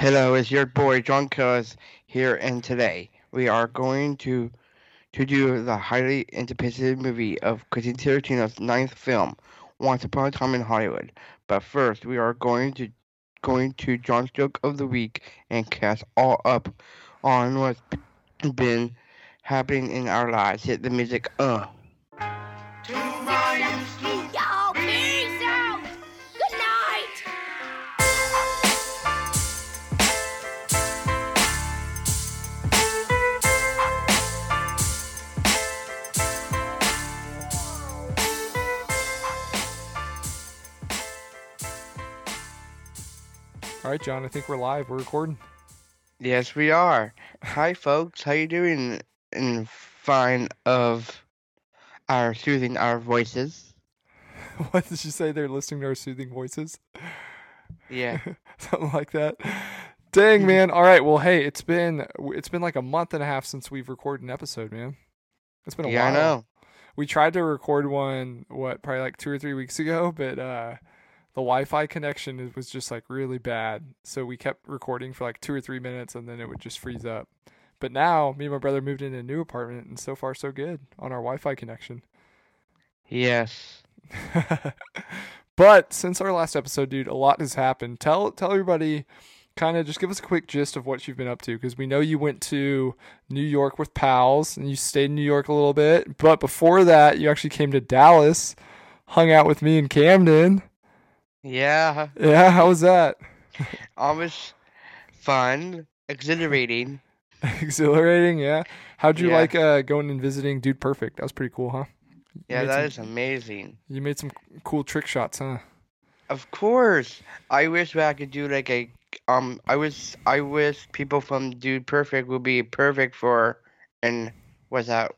Hello, it's your boy John Cuz here, and today we are going to to do the highly anticipated movie of Quentin Tarantino's ninth film, Once Upon a Time in Hollywood. But first, we are going to going to John's joke of the week and cast all up on what's been happening in our lives. Hit the music, uh. All right, John. I think we're live. We're recording. Yes, we are. Hi, folks. How you doing? In fine of our soothing our voices. what did you say? They're listening to our soothing voices, Yeah. something like that. Dang, man. All right. Well, hey, it's been it's been like a month and a half since we've recorded an episode, man. It's been a yeah, I while. know. We tried to record one, what, probably like two or three weeks ago, but uh, the Wi-Fi connection is- was just like really bad. So we kept recording for like two or three minutes, and then it would just freeze up. But now, me and my brother moved into a new apartment, and so far so good on our Wi-Fi connection. Yes. but since our last episode, dude, a lot has happened. Tell tell everybody, kind of just give us a quick gist of what you've been up to, because we know you went to New York with pals and you stayed in New York a little bit. But before that, you actually came to Dallas, hung out with me in Camden. Yeah. Yeah, how was that? Almost fun, exhilarating. Exhilarating, yeah. How'd you Yeah. like uh, going and visiting Dude Perfect? That was pretty cool, huh? You Yeah, that some- is amazing. You made some cool trick shots, huh? Of course. I wish I could do like a um I wish I wish people from Dude Perfect would be perfect for and what's that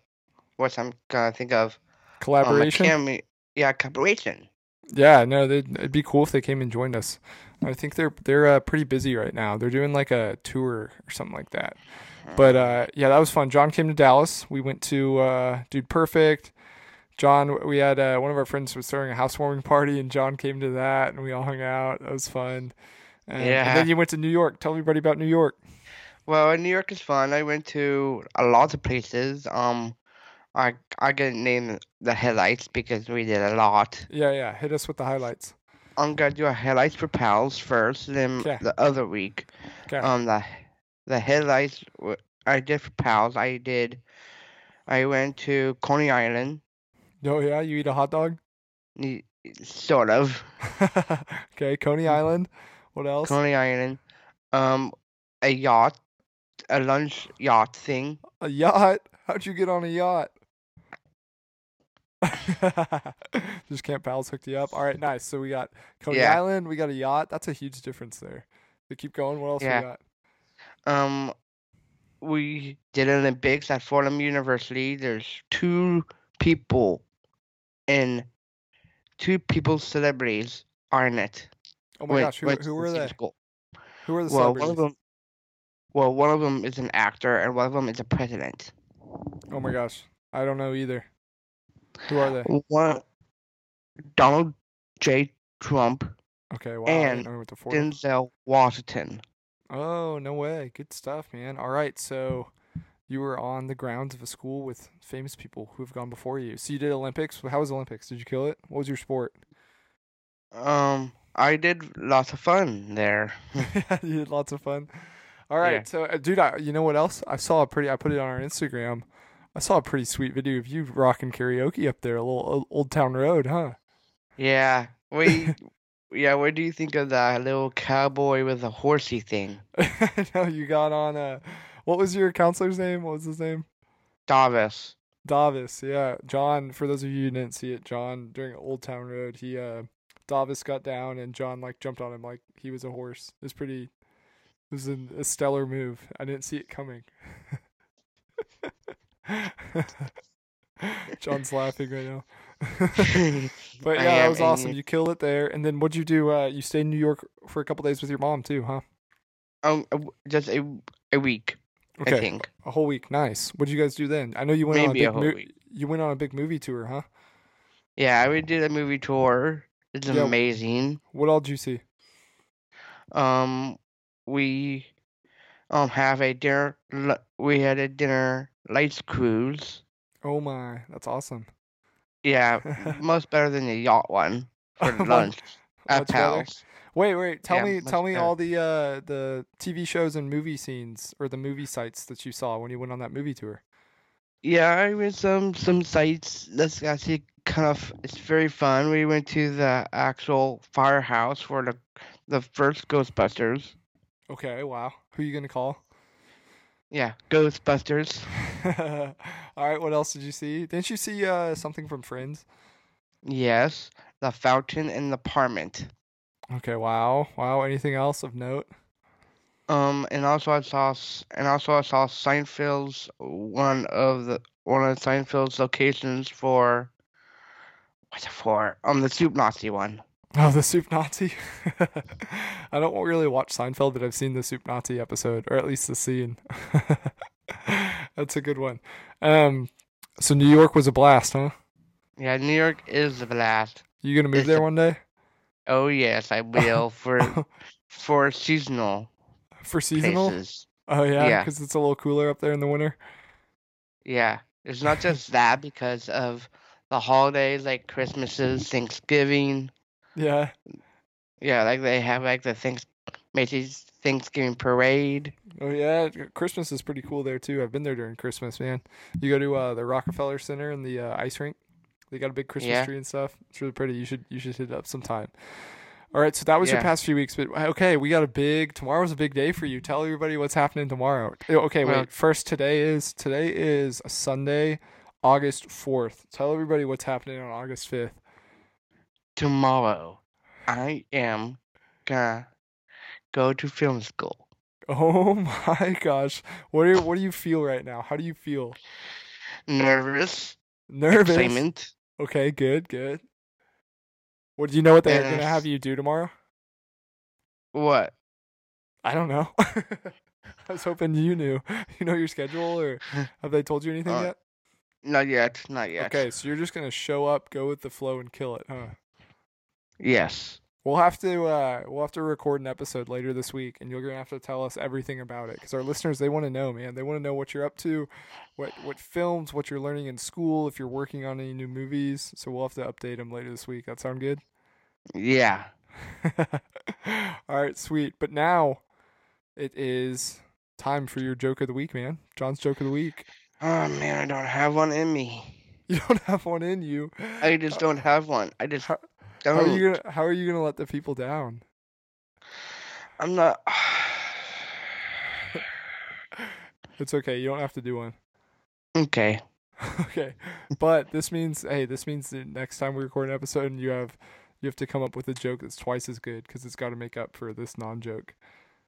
what's I'm gonna think of? Um, Collaboration. cami- yeah, collaboration. Yeah, no, they'd, it'd be cool if they came and joined us. I think they're they're uh, pretty busy right now. They're doing like a tour or something like that. But uh, yeah, that was fun. John came to Dallas. We went to uh, Dude Perfect. John, we had uh, one of our friends was throwing a housewarming party, and John came to that, and we all hung out. That was fun. And, Yeah. and then you went to New York. Tell everybody about New York. Well, New York is fun. I went to a lot of places. Um, I I can name the highlights because we did a lot. Yeah, yeah. Hit us with the highlights. I'm gonna do a highlights for pals first, then 'Kay. the other week. 'Kay. Um, the the highlights I did for pals. I did. I went to Coney Island, Oh yeah, you eat a hot dog. sort of. okay, Coney Island. What else? Coney Island. Um, a yacht, a lunch yacht thing. A yacht? How'd you get on a yacht? Just Camp Pals hooked you up. All right, nice. So we got Coney Yeah. Island, we got a yacht. That's a huge difference there. To keep going, what else Yeah. we got? Um, we did Olympics at Fordham University. There's two people in two people celebrities are in it. Oh my gosh, who, went who the were they? school. Who are the Well, celebrities? one of them. Well, one of them is an actor, and one of them is a president. Oh my gosh, I don't know either. Who are they? One, Donald J. Trump, Okay, wow. And know we went. Denzel Washington. Oh no way! Good stuff, man. All right, so you were on the grounds of a school with famous people who have gone before you. So you did Olympics. How was Olympics? Did you kill it? What was your sport? Um, I did lots of fun there. you had lots of fun. All right, Yeah. so uh, dude, I, you know what else? I saw a pretty. I put it on our Instagram. I saw a pretty sweet video of you rocking karaoke up there, a little Old- Town Road, huh? Yeah. We. yeah. What do you think of that little cowboy with a horsey thing? I know you got on. a. what was your counselor's name? What was his name? Davis. Davis. Yeah, John. For those of you who didn't see it, John during Old Town Road, he uh, Davis got down and John like jumped on him like he was a horse. It was pretty. It was an, a stellar move. I didn't see it coming. John's laughing right now. but yeah, that was awesome. You killed it there. And then what'd you do? Uh, you stayed in New York for a couple days with your mom too, huh? Um, just a a week, Okay, I think. a whole week. Nice. What'd you guys do then? I know you went Maybe a on a big mo- week. you went on a big movie tour, huh? Yeah, we did a movie tour. It's Yeah. amazing. What all did you see? Um, we um have a dinner. We had a dinner lights cruise. Oh my, that's awesome. Yeah, most better than the yacht one for lunch at much? Pals. Wait, wait. Tell Yeah, me, much tell me better. all the uh, the TV shows and movie scenes or the movie sites that you saw when you went on that movie tour. Yeah, I went some some sites. That's actually kind of it's very fun. We went to the actual firehouse for the the first Ghostbusters. Okay, wow. Who are you gonna call? Yeah, Ghostbusters. all right. What else did you see? Didn't you see uh, something from Friends? Yes, the fountain in the parliament. Okay, wow, wow. Anything else of note? Um, and also I saw and also I saw Seinfeld's one of the one of Seinfeld's locations for what's it for? Um, the Soup Nazi one. Oh, the Soup Nazi. I don't really watch Seinfeld, but I've seen the Soup Nazi episode, or at least the scene. That's a good one. Um, so New York was a blast, huh? Yeah, New York is the blast. You gonna move It's there a- one day Oh yes, I will for for seasonal for seasonal? places. Oh yeah, Yeah. because it's a little cooler up there in the winter. Yeah, it's not just that because of the holidays like Christmases, Thanksgiving. Yeah. Yeah, like they have like the things Macy's Thanksgiving parade. Oh yeah, Christmas is pretty cool there too. I've been there during Christmas, man. You go to uh, the Rockefeller Center and the uh, ice rink. They got a big Christmas Yeah. tree and stuff. It's really pretty. You should you should hit it up sometime. All right, so that was your past few weeks, but okay, we got a big tomorrow's a big day for you. Tell everybody what's happening tomorrow. Okay, Well- wait. First, today is today is a Sunday, August fourth. Tell everybody what's happening on August fifth. Tomorrow, I am gonna go to film school. Oh my gosh, what do what do you feel right now? How do you feel? Nervous, Nervous. excitement. Okay, good, good. What do you know what they're gonna have you do tomorrow? What? I don't know. I was hoping you knew. You know your schedule, or have they told you anything Uh, yet? Not yet. Not yet. Okay, so you're just gonna show up, go with the flow, and kill it, huh? Yes. We'll have to uh, we'll have to record an episode later this week, and you're gonna have to tell us everything about it because our listeners they want to know, man. They want to know what you're up to, what what films, what you're learning in school, if you're working on any new movies. So we'll have to update them later this week. That sound good? Yeah. All right, sweet. But now it is time for your joke of the week, man. John's joke of the week. Oh man, I don't have one in me. You don't have one in you. I just don't have one. I just don't. How are oh. you gonna How are you gonna let the people down? I'm not. It's okay. You don't have to do one. okay. okay, but this means hey, this means that next time we record an episode, and you have you have to come up with a joke that's twice as good because it's got to make up for this non-joke.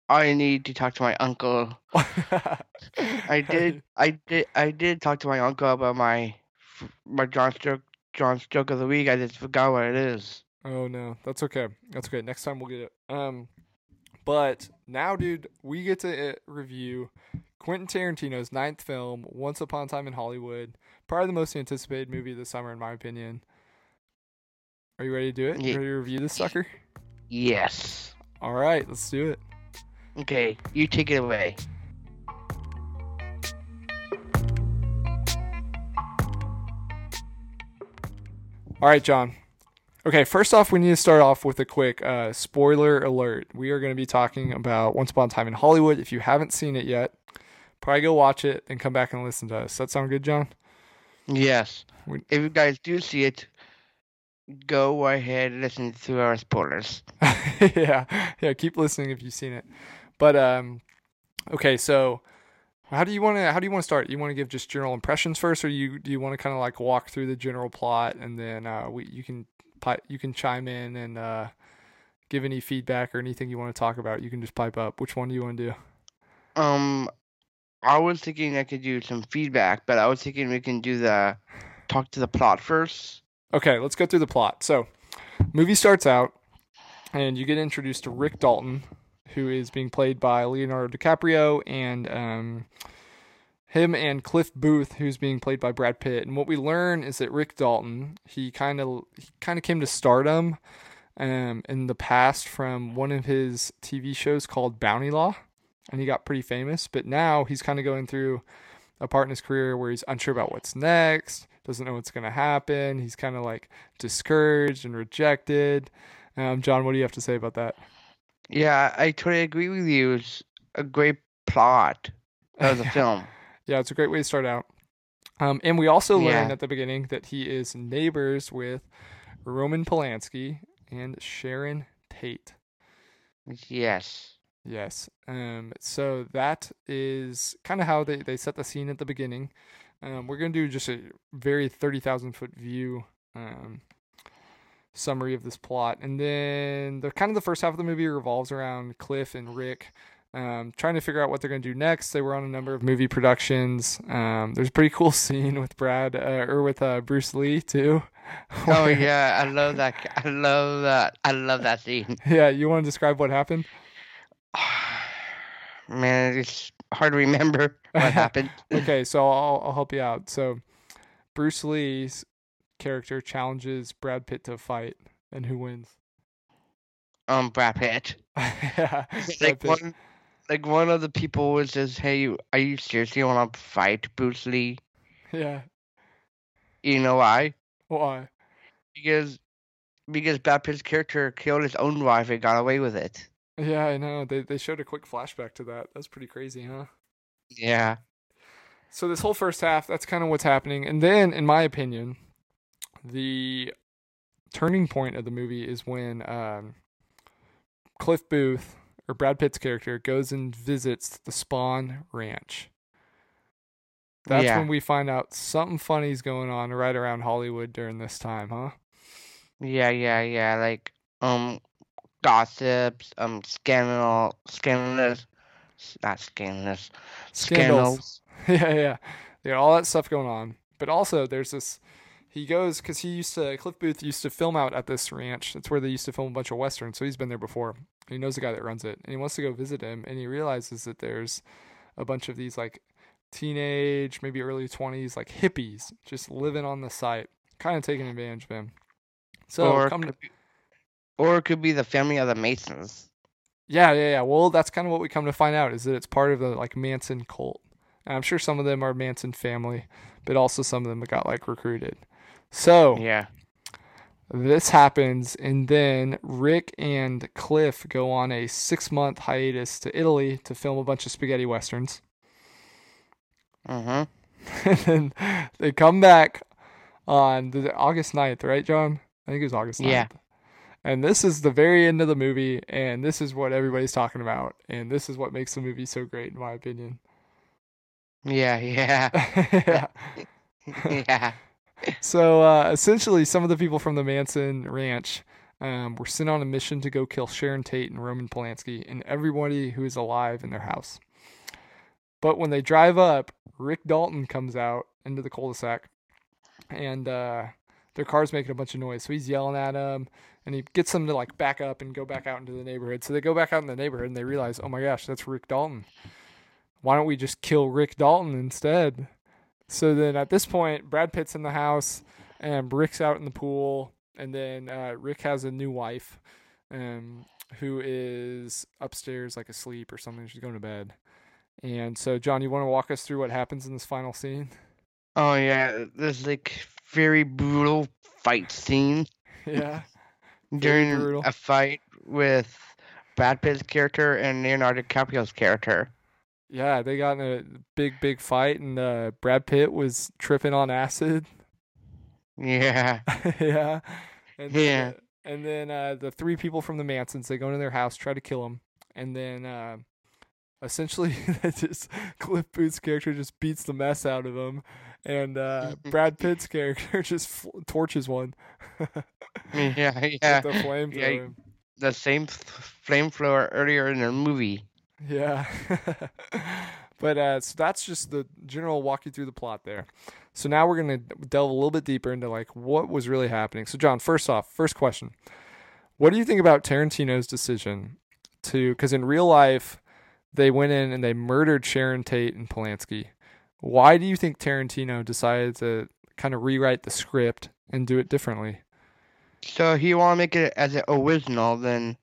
I need to talk to my uncle. I did. I did. I did talk to my uncle about my my John's joke. John's joke of the week. I just forgot what it is. Oh no, that's okay. That's okay. Next time we'll get it. Um, but now, dude, we get to uh, review Quentin Tarantino's ninth film, Once Upon a Time in Hollywood. Probably the most anticipated movie this summer, in my opinion. Are you ready to do it? You Ye- ready to review this sucker? Yes. All right, let's do it. Okay. You take it away. All right, John. Okay, first off, we need to start off with a quick uh, spoiler alert. We are going to be talking about Once Upon a Time in Hollywood. If you haven't seen it yet, probably go watch it and come back and listen to us. That sound good, John? Yes. We- If you guys do see it, go ahead and listen to our spoilers. yeah, yeah. Keep listening if you've seen it. But um, okay. So, how do you want to? How do you want to start? You want to give just general impressions first, or you do you want to kind of like walk through the general plot and then uh, we you can you can chime in and uh, give any feedback or anything you want to talk about. You can just pipe up. Which one do you want to do? Um, I was thinking I could do some feedback, but I was thinking we can do the talk to the plot first. Okay, let's go through the plot. So, movie starts out, and you get introduced to Rick Dalton, who is being played by Leonardo DiCaprio, and um, him and Cliff Booth, who's being played by Brad Pitt. And what we learn is that Rick Dalton, he kind of he kind of came to stardom um, in the past from one of his TV shows called Bounty Law, and he got pretty famous. But now he's kind of going through a part in his career where he's unsure about what's next, doesn't know what's going to happen. He's kind of like discouraged and rejected. Um, John, what do you have to say about that? Yeah, I totally agree with you. It's a great plot of the film. Yeah, it's a great way to start out. Um, and we also Yeah. learned at the beginning that he is neighbors with Roman Polanski and Sharon Tate. Yes. Yes. Um, so that is kind of how they, they set the scene at the beginning. Um, we're going to do just a very 30,000 foot view um, summary of this plot. And then the kind of the first half of the movie revolves around Cliff and Rick um, trying to figure out what they're going to do next. They were on a number of movie productions. Um, there's a pretty cool scene with Brad uh, or with uh, Bruce Lee too. Oh yeah, I love that. I love that. I love that scene. yeah. You want to describe what happened? Man, it's hard to remember what happened. okay, so I'll, I'll help you out. So, Bruce Lee's character challenges Brad Pitt to a fight, and who wins? Um, Brad Pitt. yeah, Brad Like Pitt. one, like one of the people was just, "Hey, are you seriously want to fight Bruce Lee?" Yeah, You know why? why? Because because Brad Pitt's character killed his own wife and got away with it. Yeah, I know. They they showed a quick flashback to that. That's pretty crazy, huh? Yeah. So this whole first half, that's kind of what's happening, and then, in my opinion, the turning point of the movie is when um, Cliff Booth or Brad Pitt's character goes and visits the Spahn Ranch. That's Yeah. when we find out something funny's going on right around Hollywood during this time, huh? Yeah, yeah, yeah. Like um, gossips, um, scandal, scandalous, not scandalous, Scandals. scandals. yeah, yeah. Got all that stuff going on. But also, there's this. He goes because he used to. Cliff Booth used to film out at this ranch. That's where they used to film a bunch of westerns. So he's been there before. He knows the guy that runs it, and he wants to go visit him. And he realizes that there's a bunch of these like teenage, maybe early twenties, like hippies, just living on the site, kind of taking advantage of him. So or, it come to, could be, or it could be the family of the Masons. Yeah, yeah, yeah. Well, that's kind of what we come to find out is that it's part of the like Manson cult. And I'm sure some of them are Manson family, but also some of them got like recruited. So Yeah. this happens, and then Rick and Cliff go on a six month hiatus to Italy to film a bunch of spaghetti westerns. Uh huh. and then they come back on the August 9th, right, John? I think it was August 9th. Yeah. And this is the very end of the movie, and this is what everybody's talking about, and this is what makes the movie so great, in my opinion. Yeah, yeah, yeah. So uh, essentially, some of the people from the Manson Ranch um, were sent on a mission to go kill Sharon Tate and Roman Polanski and everybody who is alive in their house. But when they drive up, Rick Dalton comes out into the cul-de-sac, and uh, their car's making a bunch of noise. So he's yelling at them, and he gets them to like back up and go back out into the neighborhood. So they go back out in the neighborhood, and they realize, oh my gosh, that's Rick Dalton. Why don't we just kill Rick Dalton instead? So then at this point, Brad Pitt's in the house and Rick's out in the pool. And then uh, Rick has a new wife um, who is upstairs, like asleep or something. She's going to bed. And so, John, you want to walk us through what happens in this final scene? Oh yeah, there's like very brutal fight scene yeah. during a fight with Brad Pitt's character and Leonardo DiCaprio's character. Yeah, they got in a big, big fight, and uh, Brad Pitt was tripping on acid. Yeah. yeah. And Yeah. Then, and then uh, the three people from the Mansons, they go into their house, try to kill him, and then uh, essentially, just Cliff Booth's character just beats the mess out of him, and uh, Brad Pitt's character just fl- torches one Yeah, yeah. the flamethrower. yeah. The same th- flamethrower earlier in the movie. Yeah. but uh, so that's just the general walk you through the plot there. So now we're gonna delve a little bit deeper into like what was really happening. So John, first off, first question: What do you think about Tarantino's decision to? Because in real life, they went in and they murdered Sharon Tate and Polanski. Why do you think Tarantino decided to kind of rewrite the script and do it differently? So he want to make it as an original than a,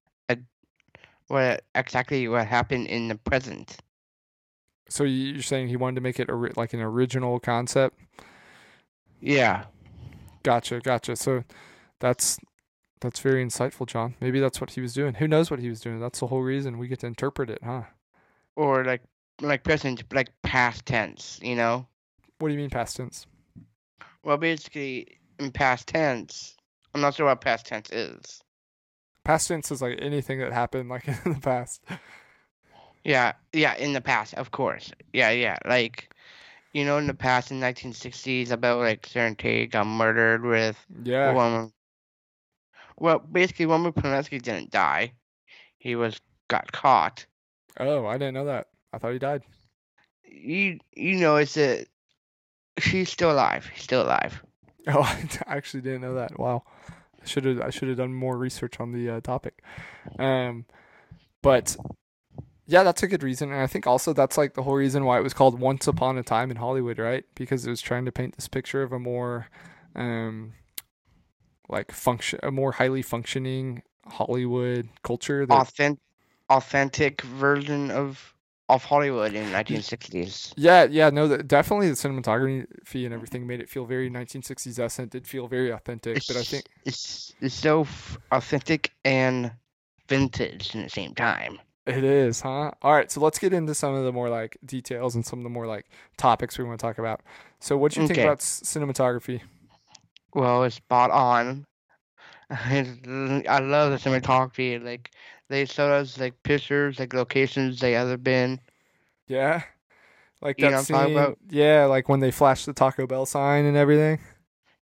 what exactly what happened in the present. So you- you're saying he wanted to make it like an original concept? Yeah. Gotcha, gotcha. So that's that's very insightful, John. Maybe that's what he was doing. Who knows what he was doing? That's the whole reason we get to interpret it, huh? Or like like present, like past tense. You know. What do you mean past tense? Well, basically in past tense. I'm not sure what past tense is. Past tense is like anything that happened like in the past. Yeah, yeah, in the past, of course. Yeah, yeah, like, you know, in the past, in 1960s, about like Sharon Tate got murdered with Yeah. woman. Well, basically, Roman Polanski didn't die. He was got caught. Oh, I didn't know that. I thought he died. You you know, it's a she's still alive. He's still alive. Oh, I actually didn't know that. Wow. Should have I should have done more research on the uh, topic. Um but yeah, that's a good reason. And I think also that's like the whole reason why it was called Once Upon a Time in Hollywood, right? Because it was trying to paint this picture of a more um like function a more highly functioning Hollywood culture that Authentic, authentic version of of Hollywood in 1960s. Yeah, yeah, no, the, definitely the cinematography and everything made it feel very 1960s esque. It did feel very authentic, but I think it's it's so f- authentic and vintage in the same time. It is, huh? All right, so let's get into some of the more like details and some of the more like topics we want to talk about. So, what do you think about s- cinematography? Well, it's spot on. I love the cinematography. Like they showed us like pictures, like locations they ever been. Yeah, like You that scene. about? Yeah, like when they flashed the Taco Bell sign and everything.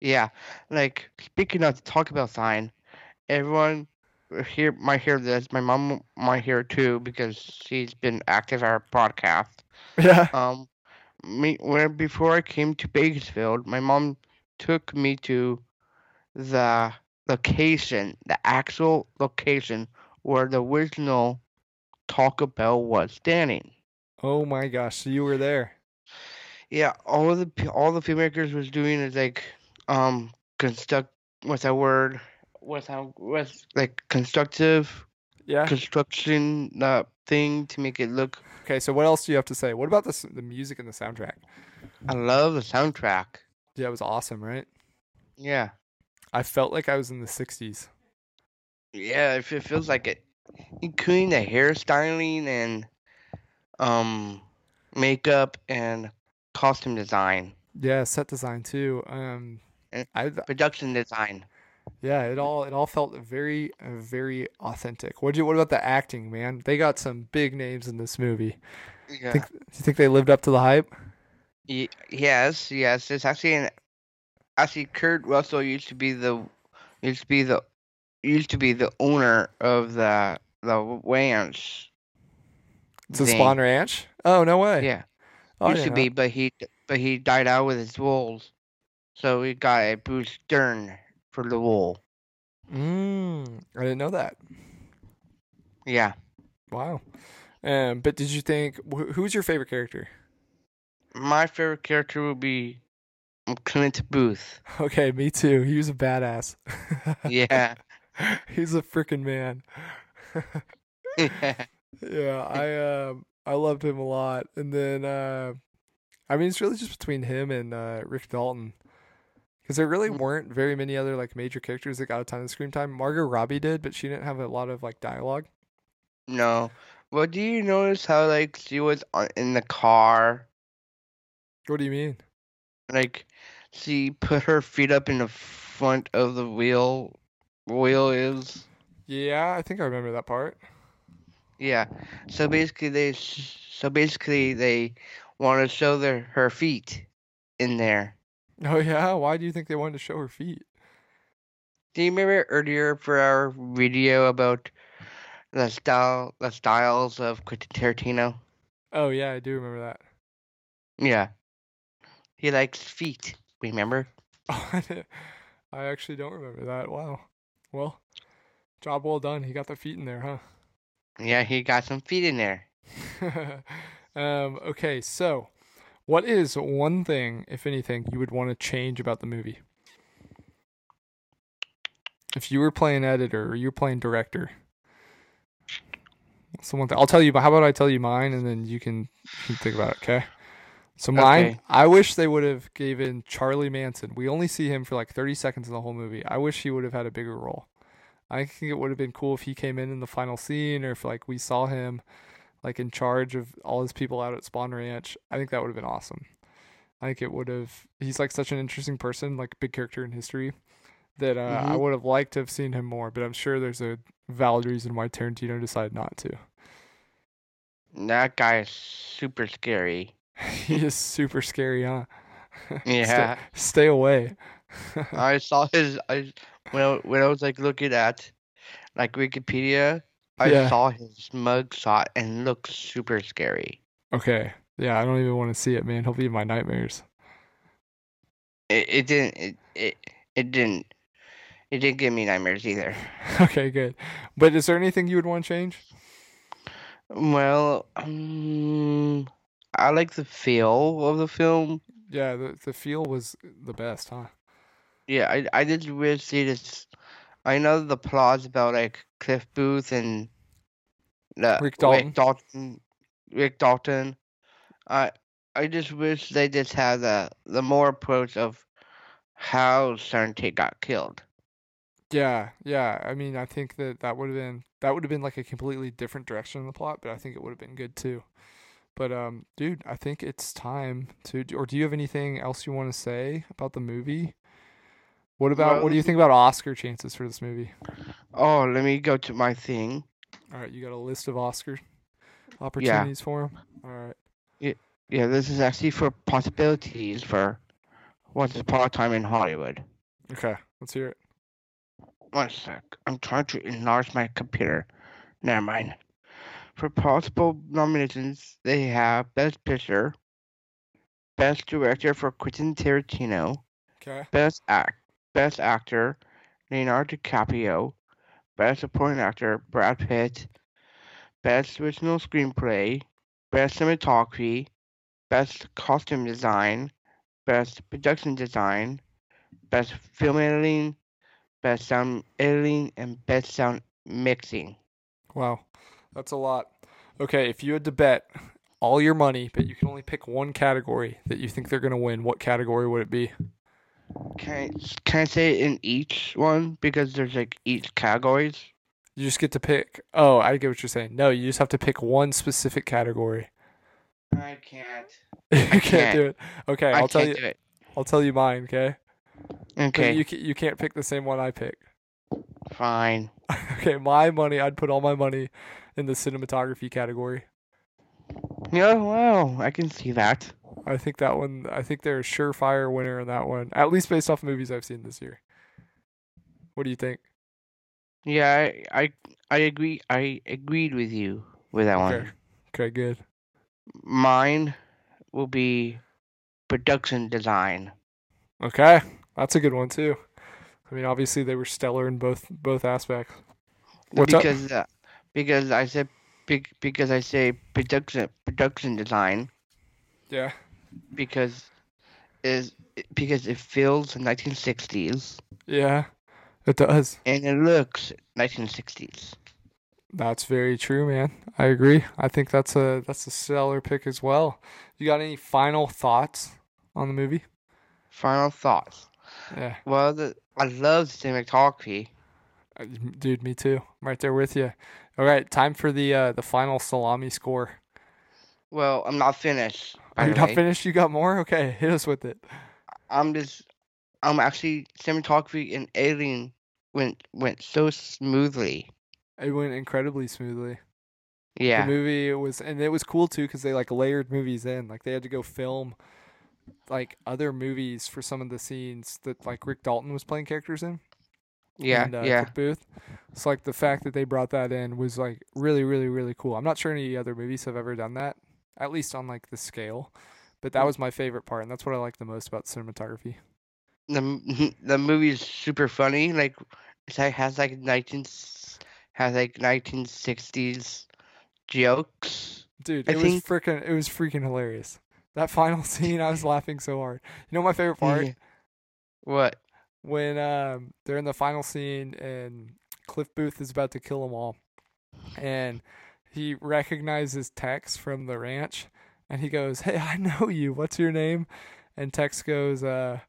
Yeah, like speaking of the Taco Bell sign, everyone here might hear this. My mom might hear it too because she's been active our podcast. Yeah, Um, me when before I came to Bakersfield, my mom took me to the location, the actual location where the original Taco Bell was standing. Oh my gosh, so you were there. Yeah, all the all the filmmakers was doing is like um construct what's that word? What's that what's like constructive Yeah. construction uh, thing to make it look. Okay, so what else do you have to say? What about the the music and the soundtrack? I love the soundtrack. Yeah, it was awesome, right? Yeah, I felt like I was in the 60s. Yeah, if it feels like it. Including the hairstyling and um makeup and costume design, Yeah, set design too. Um, I production design. Yeah, it all it all felt very very authentic. What do you what about the acting, man? They got some big names in this movie. Yeah. Think, do you think they lived up to the hype? Ye- yes, yes. It's actually an actually Kurt Russell used to be the used to be the used to be the owner of the the ranch. It's a. Spahn Ranch. Oh no way. Yeah, oh, used to be, but he but he died out with his roles, so we got a Bruce Dern for the role. Mm, I didn't know that. Yeah, Wow. Um, but did you think wh- who's your favorite character? my favorite character would be Clint Booth. Okay, me too. He was a badass. Yeah, He's a freaking man. Yeah, I um I loved him a lot. And then uh I mean it's really just between him and uh Rick Dalton. Cuz there really Mm. weren't very many other like major characters that got a ton of screen time. Margot Robbie did, but she didn't have a lot of like dialogue. no. Well, do you notice how like she was on, in the car? What do you mean? like she put her feet up in the front of the wheel wheel is Yeah, I think I remember that part. yeah so basically they so basically they want to show their her feet in there Oh yeah, why do you think they wanted to show her feet? do you remember earlier for our video about the style the styles of Quentin Tarantino Oh yeah, I do remember that. yeah he likes feet remember I I actually don't remember that. Wow. Well, job well done. He got the feet in there, huh? yeah he got some feet in there um, okay, so what is one thing, if anything, you would want to change about the movie? If you were playing editor or you were playing director, someone I'll tell you. But How about I tell you mine and then you can, you can think about it. Okay. So mine, Okay. I wish they would have given Charlie Manson. We only see him for like 30 seconds in the whole movie. I wish he would have had a bigger role. I think it would have been cool if he came in in the final scene or if like we saw him like in charge of all his people out at Spahn Ranch. I think that would have been awesome. I think it would have. He's like such an interesting person, like big character in history, that uh, I Mhm. would have liked to have seen him more. But I'm sure there's a valid reason why Tarantino decided not to. That guy is super scary. he is super scary, huh? Yeah. stay, stay away. I saw his. I when I, when I was like looking at like Wikipedia, I Yeah. saw his mugshot and it looks super scary. okay, yeah, I don't even want to see it, man. He'll be in my nightmares. It, it didn't. It, it it didn't. It didn't give me nightmares either. okay, good. But is there anything you would want to change? Well, um, I like the feel of the film. Yeah, the the feel was the best, huh? Yeah, I I just wish they just. I know the plot's about like Cliff Booth and the Rick Dalton. Rick Dalton. Rick Dalton. I I just wish they just had the the more approach of how Sharon Tate got killed. Yeah, yeah. I mean, I think that that would have been that would have been like a completely different direction in the plot, but I think it would have been good too. But um, dude, I think it's time to. Or do you have anything else you want to say about the movie? What about what do you think about Oscar chances for this movie? Oh, let me go to my thing. All right, you got a list of Oscar opportunities for him. All right. Yeah, this is actually for possibilities for Once Upon a Time in Hollywood. Okay, let's hear it. One sec. I'm trying to enlarge my computer. Never mind. For possible nominations, they have Best Picture, Best Director for Quentin Tarantino, Okay. Best Act, Best Actor, Leonardo DiCaprio, Best Supporting Actor, Brad Pitt, Best Original Screenplay, Best Cinematography, Best Costume Design, Best Production Design, Best Film Editing, Best Sound Editing, and Best Sound Mixing. Wow, that's a lot. Okay, if you had to bet all your money, but you can only pick one category that you think they're gonna win, what category would it be? Can I, can I say in each one? Because there's like each categories. You just get to pick. Oh, I get what you're saying. No, you just have to pick one specific category. I can't. you can't, can't. do it. Okay, I I'll tell can't you. do it. I'll tell you mine. Okay. But Okay, You you can't pick the same one I pick. fine. okay, my money. I'd put all my money in the cinematography category. Yeah, well, I can see that. I think that one. I think they're a surefire winner in that one. At least based off movies I've seen this year. What do you think? Yeah, I, I, I agree. I agreed with you with that Okay. one. Okay, good. Mine will be production design. Okay, that's a good one too. I mean, obviously they were stellar in both both aspects. What's up? because uh, because I said because I say production production design Yeah. because is because it feels 1960s Yeah, it does. and it looks 1960s. That's very true, man. I agree. I think that's a that's a stellar pick as well. You got any final thoughts on the movie? Final thoughts. Yeah, Well, the, I love the cinematography. Dude, me too. I'm right there with you. All right, time for the uh, the final salami score. Well, I'm not finished. Are you not finished? You got more? Okay, hit us with it. I'm just I'm actually cinematography and editing went went so smoothly. It went incredibly smoothly. Yeah. The movie was, and it was cool too because they like layered movies in. Like they had to go film like other movies for some of the scenes that like Rick Dalton was playing characters in. Yeah. and, uh, yeah. Booth. It's like the fact that they brought that in was like really, really, really cool. I'm not sure any other movies have ever done that, at least on like the scale. But Mm. that was my favorite part, and that's what I like the most about cinematography. the the movie is super funny. Like it like has like nineteen has like nineteen sixties jokes. Dude, I it was freaking, it was freaking hilarious. That final scene, I was laughing so hard. You know my favorite part? What? When um, they're in the final scene and Cliff Booth is about to kill them all, and he recognizes Tex from the ranch, and he goes, "Hey, I know you. What's your name?" And Tex goes, uh,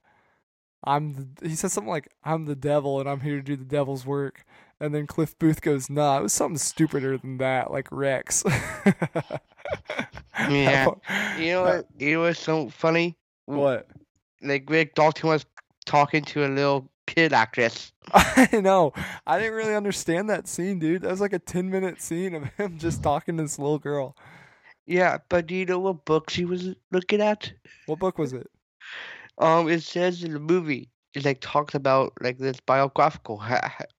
"I'm." The, he says something like, "I'm the devil, and I'm here to do the devil's work." And then Cliff Booth goes, "Nah, it was something stupider than that, like Rex." Yeah. You know what? You know what's so funny? What? Like Rick Dalton was talking to a little kid actress. I know. I didn't really understand that scene, dude. That was like a 10 minute scene of him just talking to this little girl. Yeah, but do you know what book she was looking at? What book was it? Um, it says in the movie, it like talks about like this biographical.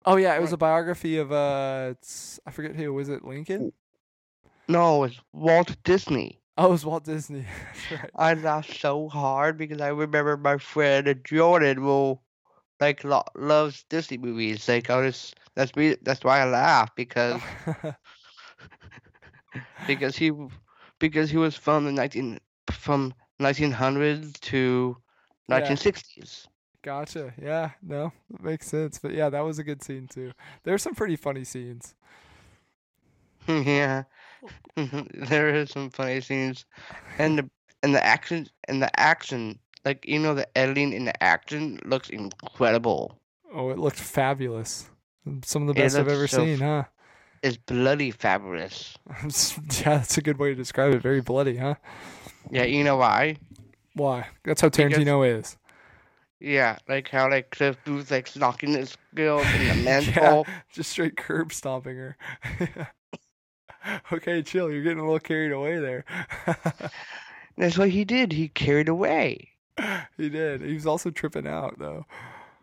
Oh, yeah. It was a biography of, uh, it's, I forget who. Was it Lincoln? no, it's Walt Disney. Oh, it was Walt Disney. Right. I laughed so hard because I remember my friend Jordan will like lo- loves Disney movies. Like I was that's me that's why I laugh because because he because he was from the nineteen from nineteen hundreds to nineteen sixties. gotcha. Yeah. No, that makes sense. But yeah, that was a good scene, too. There's some pretty funny scenes. yeah. there is some funny scenes. And the and the action and the action like you know the editing in the action looks incredible. Oh, it looked fabulous. Some of the best I've ever so seen, huh? It's bloody fabulous. yeah, that's a good way to describe it. Very bloody, huh? Yeah, you know why? Why? That's how Because- Tarantino is. Yeah, like how like Cliff Booth like knocking his girl in the mental. Just straight curb stomping her. okay, chill. You're getting a little carried away there. That's what he did. He carried away. he did. He was also tripping out though.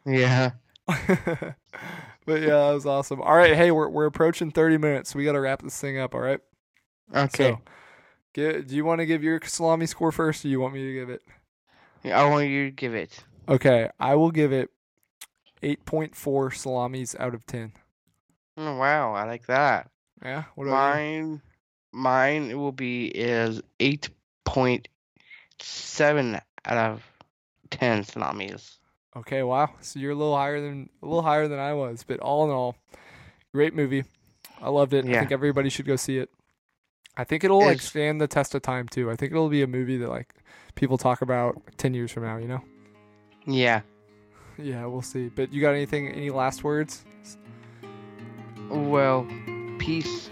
Yeah. but yeah, that was awesome. All right, hey, we're we're approaching 30 minutes. So we got to wrap this thing up, all right? Okay. So, gi- do you want to give your salami score first or do you want me to give it? I want you to give it. Okay, I will give it 8.4 salamis out of 10. Oh, wow, I like that. Yeah, what? Mine, mine will be is eight point seven out of ten salamis. Okay, wow. So you're a little higher than a little higher than I was, but all in all, great movie. I loved it. Yeah. I think everybody should go see it. I think it'll like stand the test of time too. I think it'll be a movie that like people talk about 10 years from now, you know? Yeah. Yeah, we'll see. But you got anything any last words? Well, peace